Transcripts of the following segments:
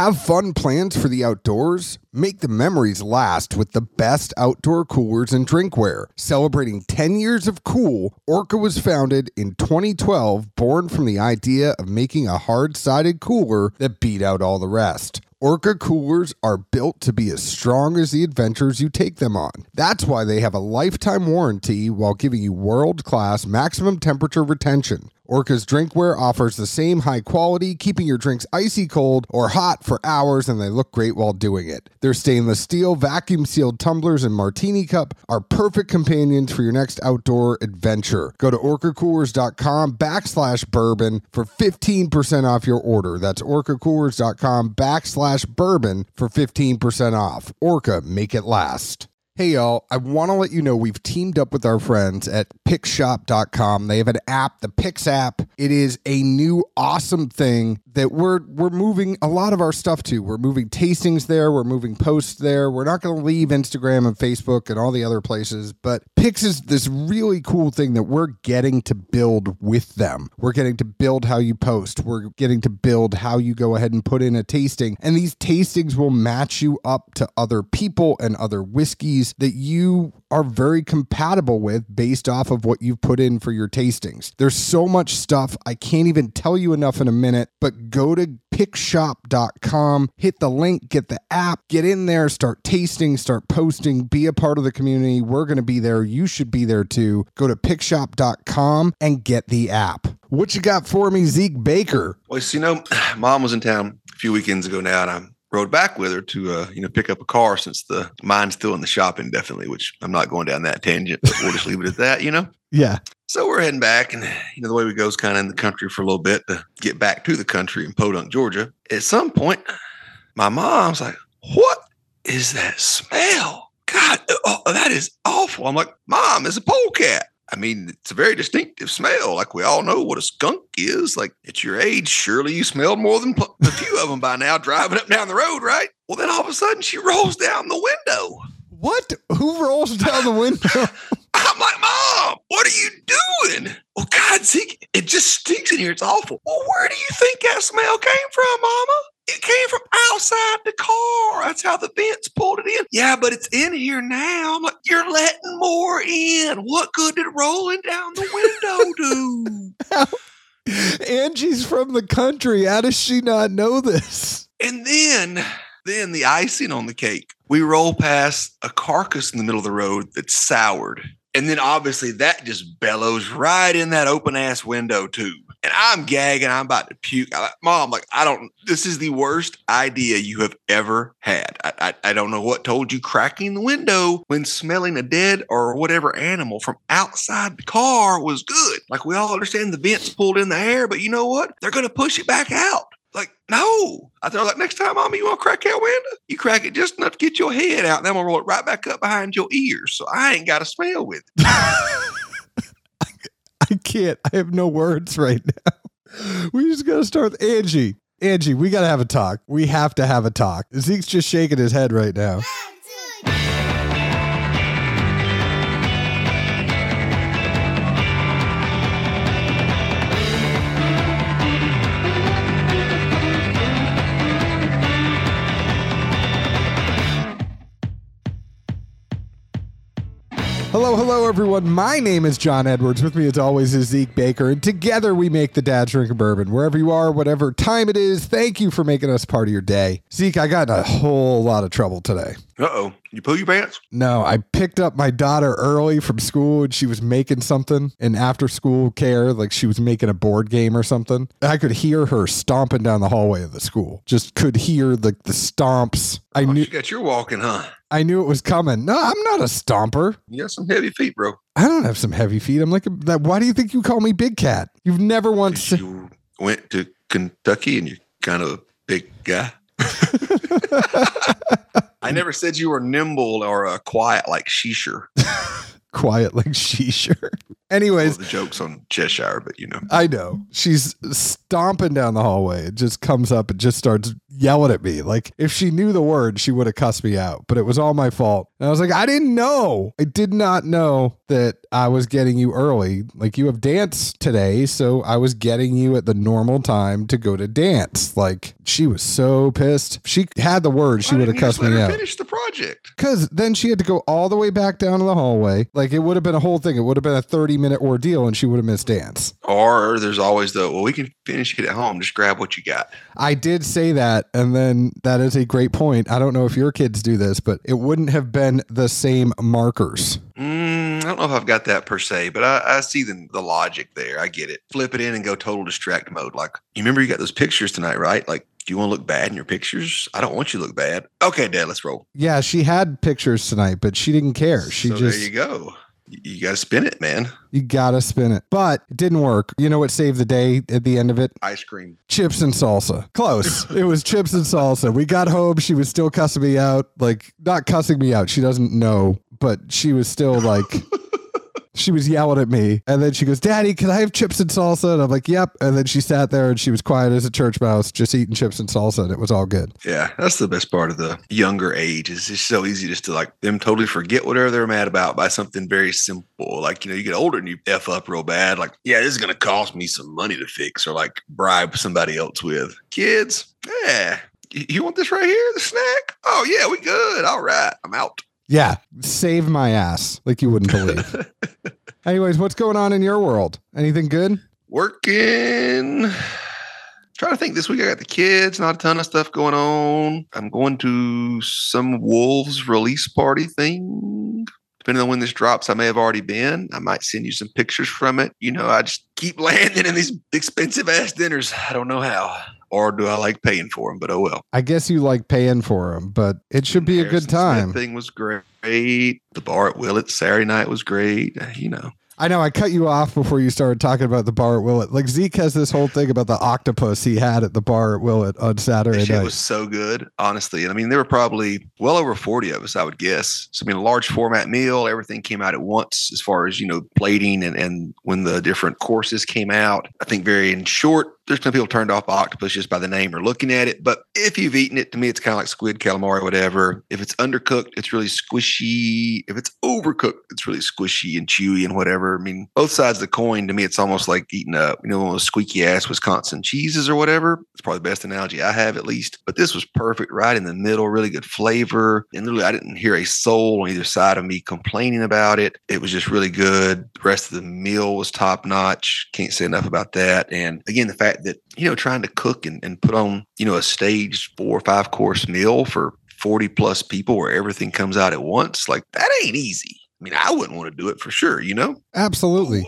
Have fun plans for the outdoors? Make the memories last with the best outdoor coolers and drinkware. Celebrating 10 years of cool, Orca was founded in 2012, born from the idea of making a hard sided cooler that beat out all the rest. Orca coolers are built to be as strong as the adventures you take them on. That's why they have a lifetime warranty while giving you world class maximum temperature retention. Orca's drinkware offers the same high quality, keeping your drinks icy cold or hot for hours, and they look great while doing it. Their stainless steel, vacuum sealed tumblers and martini cup are perfect companions for your next outdoor adventure. Go to orcacoolers.com backslash bourbon for 15% off your order. That's orcacoolers.com backslash bourbon for 15% off. Orca, make it last. Hey y'all, I want to let you know we've teamed up with our friends at Pickshop.com. They have an app, the Pix app. It is a new awesome thing that we're we're moving a lot of our stuff to. We're moving tastings there, we're moving posts there. We're not going to leave Instagram and Facebook and all the other places, but Pix is this really cool thing that we're getting to build with them. We're getting to build how you post. We're getting to build how you go ahead and put in a tasting. And these tastings will match you up to other people and other whiskeys that you are very compatible with based off of what you've put in for your tastings. There's so much stuff. I can't even tell you enough in a minute, but go to pickshop.com, hit the link, get the app, get in there, start tasting, start posting, be a part of the community. We're going to be there. You should be there too. Go to pickshop.com and get the app. What you got for me, Zeke Baker? Well, so, you know, mom was in town a few weekends ago now, and I rode back with her to uh, you know pick up a car since the mine's still in the shop indefinitely, which I'm not going down that tangent, but we'll just leave it at that, you know. Yeah. So we're heading back, and you know the way we go is kind of in the country for a little bit to get back to the country in Podunk, Georgia. At some point, my mom's like, "What is that smell? God, oh, that is awful." I'm like, "Mom, it's a polecat." I mean, it's a very distinctive smell. Like we all know what a skunk is. Like at your age, surely you smelled more than a few of them by now driving up down the road, right? Well, then all of a sudden she rolls down the window. What? Who rolls down the window? I'm like, Mom, what are you doing? Well, God, Zeke, it just stinks in here. It's awful. Well, where do you think that smell came from, Mama? It came from outside the car. That's how the vents pulled it in. Yeah, but it's in here now. I'm like, you're letting more in. What good did rolling down the window do? Angie's from the country. How does she not know this? And then, then the icing on the cake. We roll past a carcass in the middle of the road that's soured. And then obviously that just bellows right in that open ass window too. And I'm gagging. I'm about to puke. Like, Mom, like, I don't, this is the worst idea you have ever had. I, I, I, don't know what told you cracking the window when smelling a dead or whatever animal from outside the car was good. Like, we all understand the vents pulled in the air, but you know what? They're going to push it back out. Like, no. I thought, like, next time, mommy, you want to crack that window? You crack it just enough to get your head out, and I'm going to roll it right back up behind your ears. So I ain't got to smell with it. Can't. I have no words right now. We just got to start with Angie. Angie, we got to have a talk. We have to have a talk. Zeke's just shaking his head right now. Hello, hello, everyone. My name is John Edwards. With me, as always, is Zeke Baker, and together we make the Dad Drink Bourbon. Wherever you are, whatever time it is, thank you for making us part of your day. Zeke, I got in a whole lot of trouble today. Uh oh. You pull your pants? No, I picked up my daughter early from school and she was making something in after school care, like she was making a board game or something. I could hear her stomping down the hallway of the school. Just could hear the, the stomps. I Oh, knew you got your walking, huh? I knew it was coming. No, I'm not a stomper. You got some heavy feet, bro. I don't have some heavy feet. I'm like a, that. Why do you think you call me Big Cat? You've never once. You went to Kentucky and you're kind of a big guy. I never said you were nimble or uh, quiet like Shisher. quiet like Shisher. Anyways, the jokes on Cheshire, but you know. I know. She's stomping down the hallway. It just comes up and just starts yelling at me. Like if she knew the word, she would have cussed me out. But it was all my fault. And I was like, I didn't know. I did not know that I was getting you early. Like you have dance today, so I was getting you at the normal time to go to dance. Like she was so pissed. She had the word. She would have didn't you just cussed me out. Finish the project. Because then she had to go all the way back down to the hallway. Like it would have been a whole thing. It would have been a 30 minute ordeal and she would have missed dance. Or there's always the well, we can finish it at home. Just grab what you got. I did say that. And then that is a great point. I don't know if your kids do this, but it wouldn't have been the same markers. Mm, I don't know if I've got that per se, but I, I see the, the logic there. I get it. Flip it in and go total distract mode. Like, you remember you got those pictures tonight, right? Like, do you want to look bad in your pictures? I don't want you to look bad. Okay, Dad, let's roll. Yeah, she had pictures tonight, but she didn't care. She so just, there you go. You, got to spin it, man. you gotta spin it. But it didn't work. You know what saved the day at the end of it? Ice cream. chips and salsa. Close. it was chips and salsa. We got home. She was still cussing me out. Like, not cussing me out. She doesn't know, but she was still like, she was yelling at me. And then she goes, Daddy, can I have chips and salsa? And I'm like, Yep. And then she sat there and she was quiet as a church mouse, just eating chips and salsa. And it was all good. Yeah, that's the best part of the younger age. Is it's so easy just to like them totally forget whatever they're mad about by something very simple. Like you know, you get older and you f up real bad. Like, yeah, this is gonna cost me some money to fix, or like bribe somebody else with. Kids, yeah, you want this right here, the snack? Oh yeah, we good. All right, I'm out. Yeah. Save my ass. Like you wouldn't believe. Anyways, what's going on in your world? Anything good? Working. Trying to think this week I got the kids, not a ton of stuff going on. I'm going to some Wolves release party thing. Depending on when this drops, I may have already been. I might send you some pictures from it. You know, I just keep landing in these expensive ass dinners. I don't know how. Or do I like paying for them? But oh well. I guess you like paying for them, but it should be a good time. Smith thing was great. The bar at Willett Saturday night was great. Eh, you know, I know I cut you off before you started talking about the bar at Willett. Like Zeke has this whole thing about the octopus he had at the bar at Willett on Saturday night. was so good, honestly. And I mean, there were probably well over 40 of us, I would guess. So, I mean, a large format meal, everything came out at once as far as, you know, plating and, and when the different courses came out. I think very in short, there's some people turned off octopus just by the name or looking at it. But if you've eaten it, to me, it's kind of like squid, calamari, whatever. If it's undercooked, it's really squishy. If it's overcooked, it's really squishy and chewy and whatever. I mean, both sides of the coin, to me, it's almost like eating a, you know, one of those squeaky ass Wisconsin cheeses or whatever. It's probably the best analogy I have, at least. But this was perfect, right in the middle, really good flavor. And literally, I didn't hear a soul on either side of me complaining about it. It was just really good. The rest of the meal was top notch. Can't say enough about that. And again, the fact that, you know, trying to cook and, and put on, you know, a staged four or five course meal for 40 plus people where everything comes out at once, like that ain't easy. I mean, I wouldn't want to do it for sure, you know? Absolutely.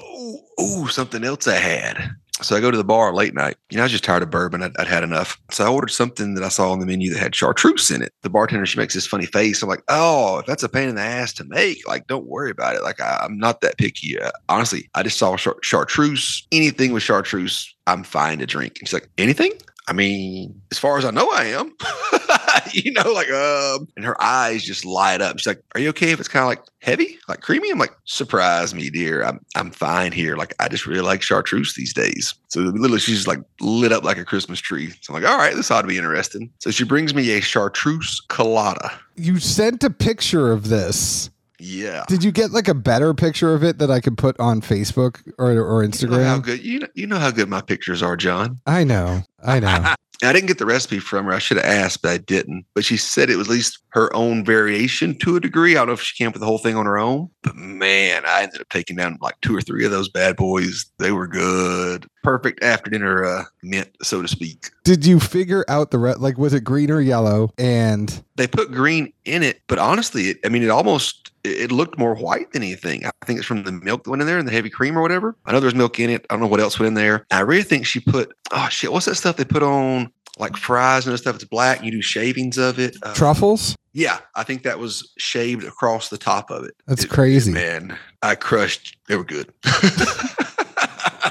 Ooh, something else I had. So I go to the bar late night. You know, I was just tired of bourbon. I'd, I'd had enough. So I ordered something that I saw on the menu that had chartreuse in it. The bartender, she makes this funny face. I'm like, oh, if that's a pain in the ass to make, like, don't worry about it. Like, I, I'm not that picky. Uh, honestly, I just saw char- chartreuse. Anything with chartreuse, I'm fine to drink. And she's like, anything? I mean, as far as I know, I am. you know, like, um, and her eyes just light up. She's like, "Are you okay if it's kind of like heavy, like creamy?" I'm like, "Surprise me, dear. I'm I'm fine here. Like, I just really like chartreuse these days." So literally, she's just like lit up like a Christmas tree. So I'm like, "All right, this ought to be interesting." So she brings me a chartreuse colada. You sent a picture of this. Yeah. Did you get like a better picture of it that I could put on Facebook or, or You know how good you know, you know how good my pictures are, John. I know. I know. I didn't get the recipe from her. I should have asked, but I didn't. But she said it was at least her own variation to a degree. I don't know if she came up with the whole thing on her own. But man, I ended up taking down like two or three of those bad boys. They were good. Perfect after dinner uh, mint, so to speak. Did you figure out the re- like was it green or yellow? And They put green in it, but honestly, it, I mean, it almost it looked more white than anything. I think it's from the milk that went in there and the heavy cream or whatever. I know there's milk in it. I don't know what else went in there. I really think she put oh shit, what's that stuff they put on like fries and stuff? It's black. And you do shavings of it. Uh, truffles? Yeah, I think that was shaved across the top of it. That's It- crazy. man. I crushed. They were good.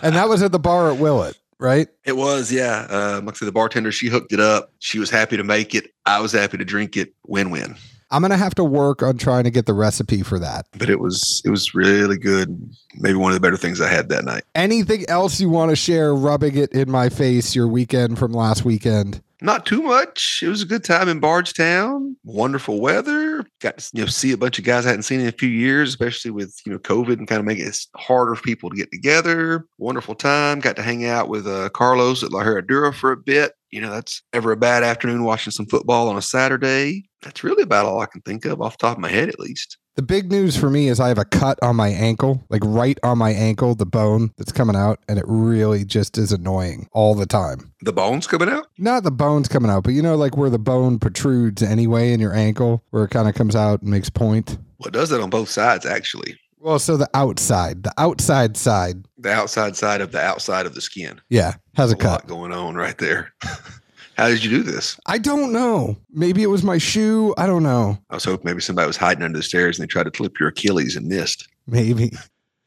And that was at the bar at Willett, right? it was, yeah. Um, like I said, the bartender, she hooked it up. She was happy to make it. I was happy to drink it. Win win. I'm gonna have to work on trying to get the recipe for that. But it was it was really good. Maybe one of the better things I had that night. Anything else you want to share rubbing it in my face your weekend from last weekend? not too much. It was a good time in Bardstown. Wonderful weather. Got to you know see a bunch of guys I hadn't seen in a few years, especially with you know COVID and kind of making it harder for people to get together. Wonderful time. Got to hang out with uh, Carlos at La Herradura for a bit. You know, that's ever a bad afternoon watching some football on a Saturday. That's really about all I can think of off the top of my head, at least. The big news for me is I have a cut on my ankle, like right on my ankle, the bone that's coming out, and it really just is annoying all the time. The bones coming out? Not the bones coming out, but you know, like where the bone protrudes anyway in your ankle, where it kind of comes out and makes point. Well, it does that on both sides, actually. Well, so the outside, the outside side. The outside side of the outside of the skin. Yeah, has a, a cut. lot going on right there. How did you do this? I don't know. Maybe it was my shoe. I don't know. I was hoping maybe somebody was hiding under the stairs and they tried to clip your Achilles and missed. Maybe.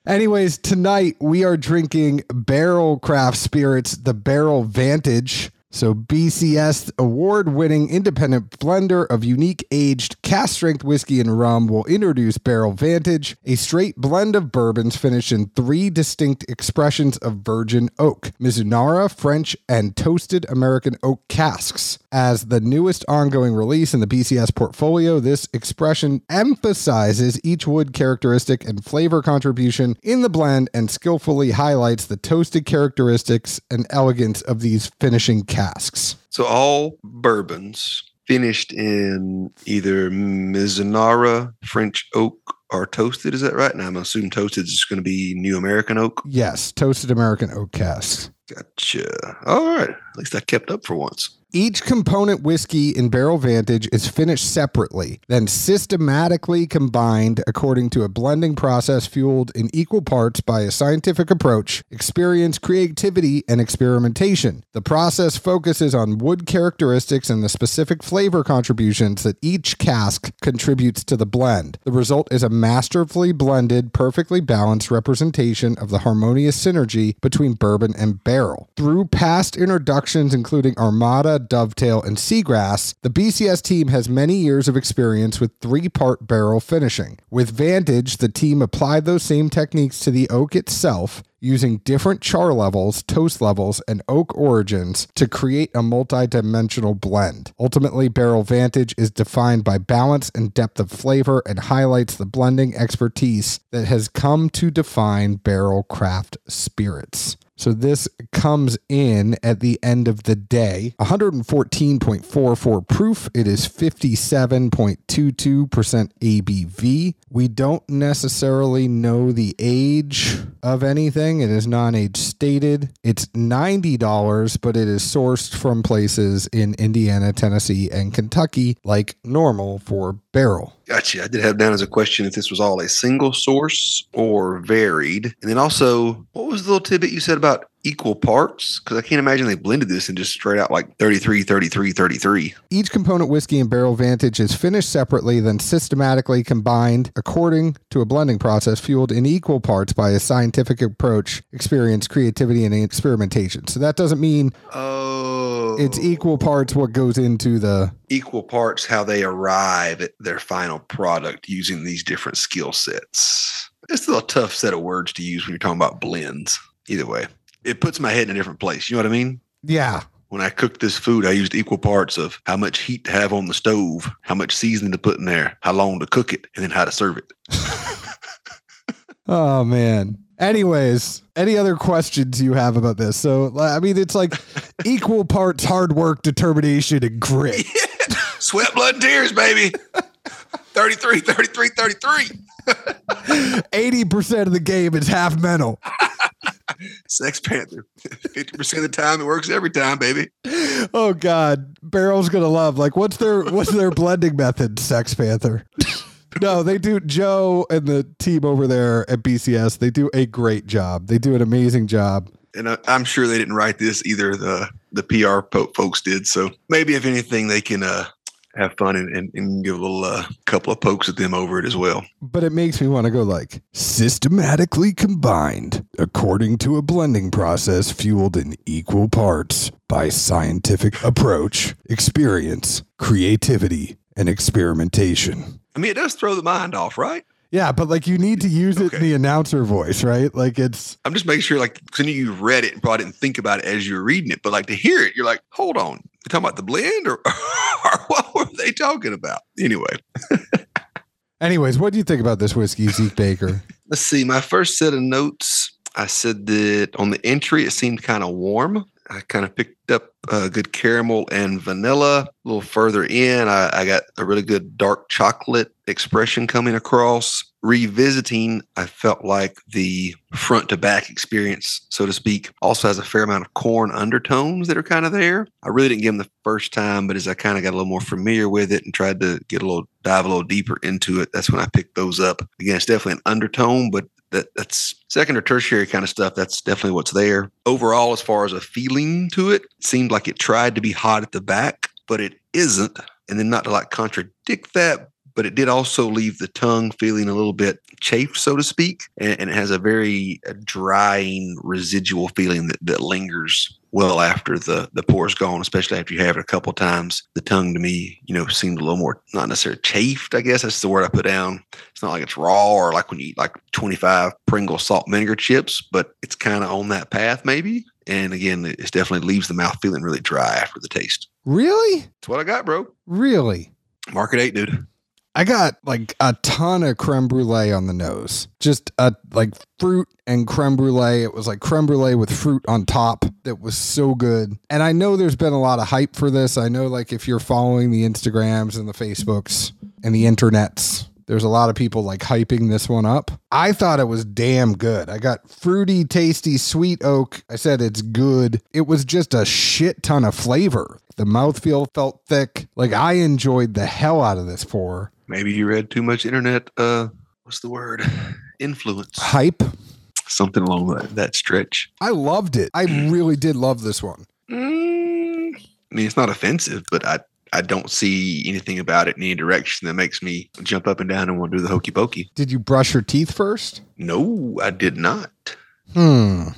Anyways, tonight we are drinking Barrel Craft Spirits, the Barrel Vantage. So, BCS award winning independent blender of unique aged cask strength whiskey and rum will introduce Barrel Vantage, a straight blend of bourbons finished in three distinct expressions of virgin oak Mizunara, French, and toasted American oak casks. As the newest ongoing release in the BCS portfolio, this expression emphasizes each wood characteristic and flavor contribution in the blend and skillfully highlights the toasted characteristics and elegance of these finishing casks. So all bourbons finished in either Mizunara, French oak, or toasted. Is that right? Now, I'm assuming toasted is going to be New American oak. Yes, toasted American oak casks. Gotcha. All right. At least I kept up for once. Each component whiskey in Barrel Vantage is finished separately, then systematically combined according to a blending process fueled in equal parts by a scientific approach, experience, creativity, and experimentation. The process focuses on wood characteristics and the specific flavor contributions that each cask contributes to the blend. The result is a masterfully blended, perfectly balanced representation of the harmonious synergy between bourbon and barrel. Through past introductions, including Armada, Dovetail, and Seagrass, the BCS team has many years of experience with three part barrel finishing. With Vantage, the team applied those same techniques to the oak itself using different char levels, toast levels, and oak origins to create a multi-dimensional blend. Ultimately, Barrel Vantage is defined by balance and depth of flavor and highlights the blending expertise that has come to define barrel craft spirits. So this comes in at the end of the day. 114.44 proof. It is 57.22% ABV. We don't necessarily know the age of anything. It is non-age stated. It's $90, but it is sourced from places in Indiana, Tennessee, and Kentucky like normal for barrel. Gotcha. I did have down as a question if this was all a single source or varied. And then also, what was the little tidbit you said about equal parts? Because I can't imagine they blended this and just straight out like 33, 33, 33. Each component whiskey and barrel vantage is finished separately, then systematically combined according to a blending process fueled in equal parts by a scientific approach, experience, creativity, and experimentation. So that doesn't mean Oh. it's equal parts what goes into the equal parts how they arrive at their final product using these different skill sets. It's still a tough set of words to use when you're talking about blends. Either way, it puts my head in a different place. You know what I mean? yeah. When I cooked this food, I used equal parts of how much heat to have on the stove, how much seasoning to put in there, how long to cook it, and then how to serve it. Oh man. Anyways, any other questions you have about this? So I mean, it's like equal parts hard work, determination, and grit. Sweat, blood, and tears, baby. 33, 33, 33. 80% of the game is half mental. Sex Panther. 50% of the time, it works every time, baby. Oh God, Barrel's gonna love. Like, what's their what's their blending method? Sex Panther. no, they do. Joe and the team over there at BCS, they do a great job. They do an amazing job. And I, I'm sure they didn't write this either. The the PR po- folks did. So maybe if anything, they can uh, have fun and, and, and give a little uh, couple of pokes at them over it as well. But it makes me want to go like systematically combined according to a blending process fueled in equal parts by scientific approach, experience, creativity, and experimentation. I mean, it does throw the mind off, right? Yeah, but like you need to use it Okay. in the announcer voice, right? Like it's I'm just making sure, like, because I knew you read it and probably didn't think about it as you were reading it, but like to hear it, you're like, hold on, you talking about the blend or, or what were they talking about? Anyway, Anyways, what do you think about this whiskey, Zeke Baker? let's see. My first set of notes, I said that on the entry, it seemed kind of warm. I kind of picked up a good caramel and vanilla. A little further in, I, I got a really good dark chocolate expression coming across. Revisiting, I felt like the front to back experience, so to speak, also has a fair amount of corn undertones that are kind of there. I really didn't get them the first time, but as I kind of got a little more familiar with it and tried to get a little dive a little deeper into it, that's when I picked those up. Again, it's definitely an undertone, but that that's second or tertiary kind of stuff. That's definitely what's there. Overall, as far as a feeling to it, it seemed like it tried to be hot at the back, but it isn't. And then not to like contradict that, but it did also leave the tongue feeling a little bit chafed, so to speak. And, and it has a very drying residual feeling that, that lingers well after the the pour's gone, especially after you have it a couple times. The tongue to me, you know, seemed a little more not necessarily chafed, I guess that's the word I put down. It's not like it's raw or like when you eat like 25 Pringle salt vinegar chips, but it's kind of on that path maybe. And again, it definitely leaves the mouth feeling really dry after the taste. Really? That's what I got, bro. Really? Market eight, dude. I got like a ton of creme brulee on the nose. Just a like fruit and creme brulee. It was like creme brulee with fruit on top. That was so good. And I know there's been a lot of hype for this. I know like if you're following the Instagrams and the Facebooks and the internets, there's a lot of people like hyping this one up. I thought it was damn good. I got fruity, tasty, sweet oak. I said it's good. It was just a shit ton of flavor. The mouthfeel felt thick. Like I enjoyed the hell out of this pour. Maybe you read too much internet. Uh, what's the word? Influence. hype. Something along that, that stretch. I loved it. I really did love this one. Mm, I mean, it's not offensive, but I I don't see anything about it in any direction that makes me jump up and down and want to do the hokey pokey. Did you brush your teeth first? No, I did not. Hmm.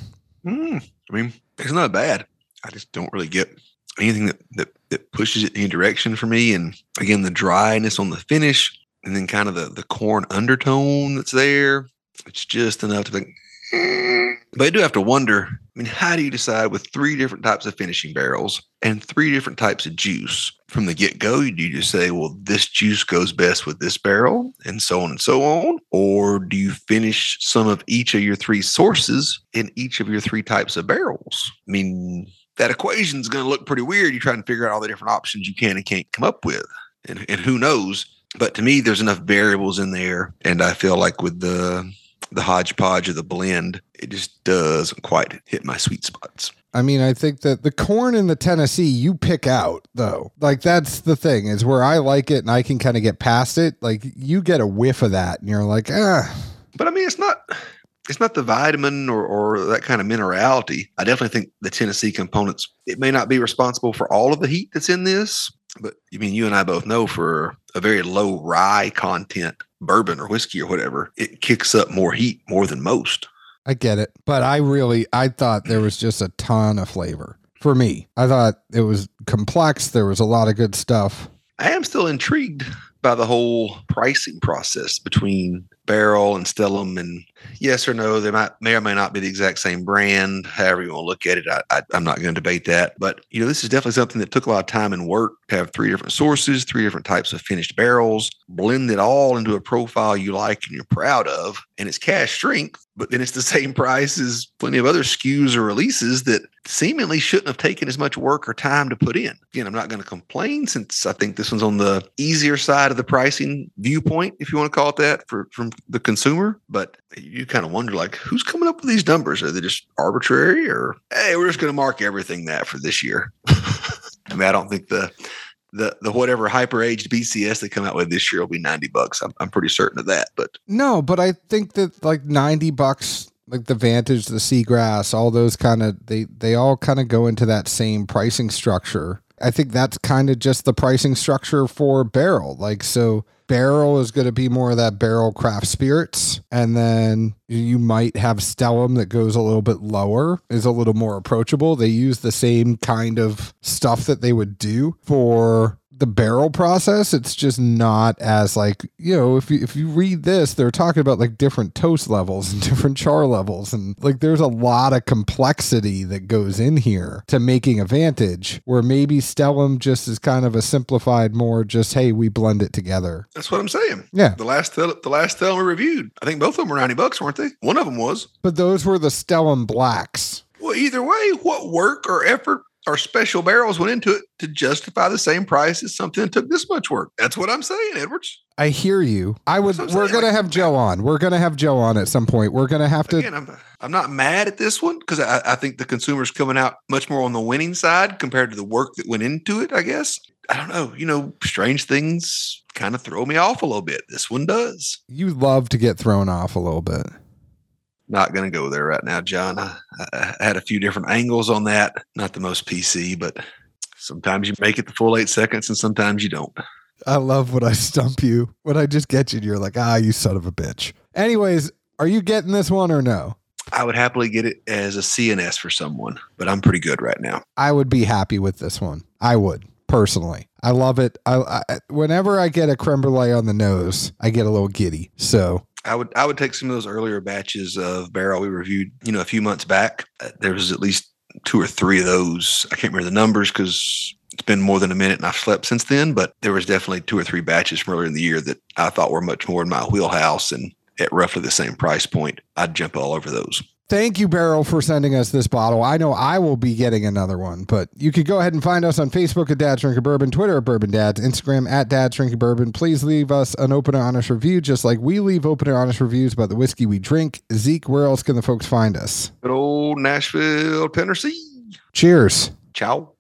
Mm, I mean, it's not bad. I just don't really get anything that, that that pushes it in any direction for me. And again, the dryness on the finish, and then kind of the the corn undertone that's there. It's just enough to think. "Mm." But I do have to wonder. I mean, how do you decide with three different types of finishing barrels and three different types of juice from the get go? Do you just say, well, this juice goes best with this barrel, and so on and so on? Or do you finish some of each of your three sources in each of your three types of barrels? I mean, that equation is going to look pretty weird. You try and figure out all the different options you can and can't come up with, and, and who knows? But to me, there's enough variables in there, and I feel like with the the hodgepodge of the blend, it just doesn't quite hit my sweet spots. I mean, I think that the corn in the Tennessee you pick out though. Like that's the thing is where I like it and I can kind of get past it. Like you get a whiff of that and you're like, ah, But I mean, it's not it's not the vitamin or, or that kind of minerality. I definitely think the Tennessee components, it may not be responsible for all of the heat that's in this, but I mean, you and I both know for a very low rye content bourbon or whiskey or whatever, it kicks up more heat more than most. I get it. But I really I thought there was just a ton of flavor for me. I thought it was complex. There was a lot of good stuff. I am still intrigued by the whole pricing process between Barrel and Stellum. And yes or no, they might may or may not be the exact same brand. However you want to look at it, I, I, I'm not going to debate that. But you know, this is definitely something that took a lot of time and work to have three different sources, three different types of finished barrels, blend it all into a profile you like and you're proud of, and it's cask strength. But then it's the same price as plenty of other SKUs or releases that seemingly shouldn't have taken as much work or time to put in. Again, I'm not going to complain since I think this one's on the easier side of the pricing viewpoint, if you want to call it that, for from the consumer. But you kind of wonder, like, who's coming up with these numbers? Are they just arbitrary, or hey, we're just going to mark everything that for this year? I mean, I don't think the the the whatever hyper aged BCS they come out with this year will be 90 bucks. I'm, I'm pretty certain of that. But No, but I think that like 90 bucks like the Vantage, the Seagrass, all those kind of they they all kind of go into that same pricing structure. I think that's kind of just the pricing structure for barrel. Like so barrel is going to be more of that barrel craft spirits and then you might have stellum that goes a little bit lower is a little more approachable they use the same kind of stuff that they would do for the barrel process, it's just not as like you know if you, if you read this, they're talking about like different toast levels and different char levels, and like there's a lot of complexity that goes in here to making a Vantage. Where maybe Stellum just is kind of a simplified, more just hey, we blend it together. That's what I'm saying. Yeah. The last the last Stellum we reviewed, I think both of them were ninety bucks, weren't they? One of them was. But those were the Stellum blacks. Well, either way, what work or effort or special barrels went into it to justify the same price as something that took this much work? That's what I'm saying, Edwards. I hear you. I would. That's what I'm We're saying, gonna like- have Joe on. We're gonna have Joe on at some point. We're gonna have to. Again, I'm I'm not mad at this one because I, I think the consumer's coming out much more on the winning side compared to the work that went into it. I guess I don't know. You know, strange things kind of throw me off a little bit. This one does. You love to get thrown off a little bit. Not going to go there right now, John. I, I had a few different angles on that. Not the most PC, but sometimes you make it the full eight seconds, and sometimes you don't. I love when I stump you. When I just get you, you're like, ah, you son of a bitch. Anyways, are you getting this one or no? I would happily get it as a CNS for someone, but I'm pretty good right now. I would be happy with this one. I would personally. I love it. I, I whenever I get a creme brulee on the nose, I get a little giddy. So I would I would take some of those earlier batches of barrel we reviewed, you know, a few months back. Uh, There was at least two or three of those. I can't remember the numbers because it's been more than a minute and I've slept since then. But there was definitely two or three batches from earlier in the year that I thought were much more in my wheelhouse and at roughly the same price point. I'd jump all over those. Thank you, Barrel, for sending us this bottle. I know I will be getting another one, but you could go ahead and find us on Facebook at Dad's Drinking Bourbon, Twitter at Bourbon Dads, Instagram at Dad's Drinking Bourbon. Please leave us an open and honest review, just like we leave open and honest reviews about the whiskey we drink. Zeke, where else can the folks find us? Good old Nashville, Tennessee. Cheers. Ciao.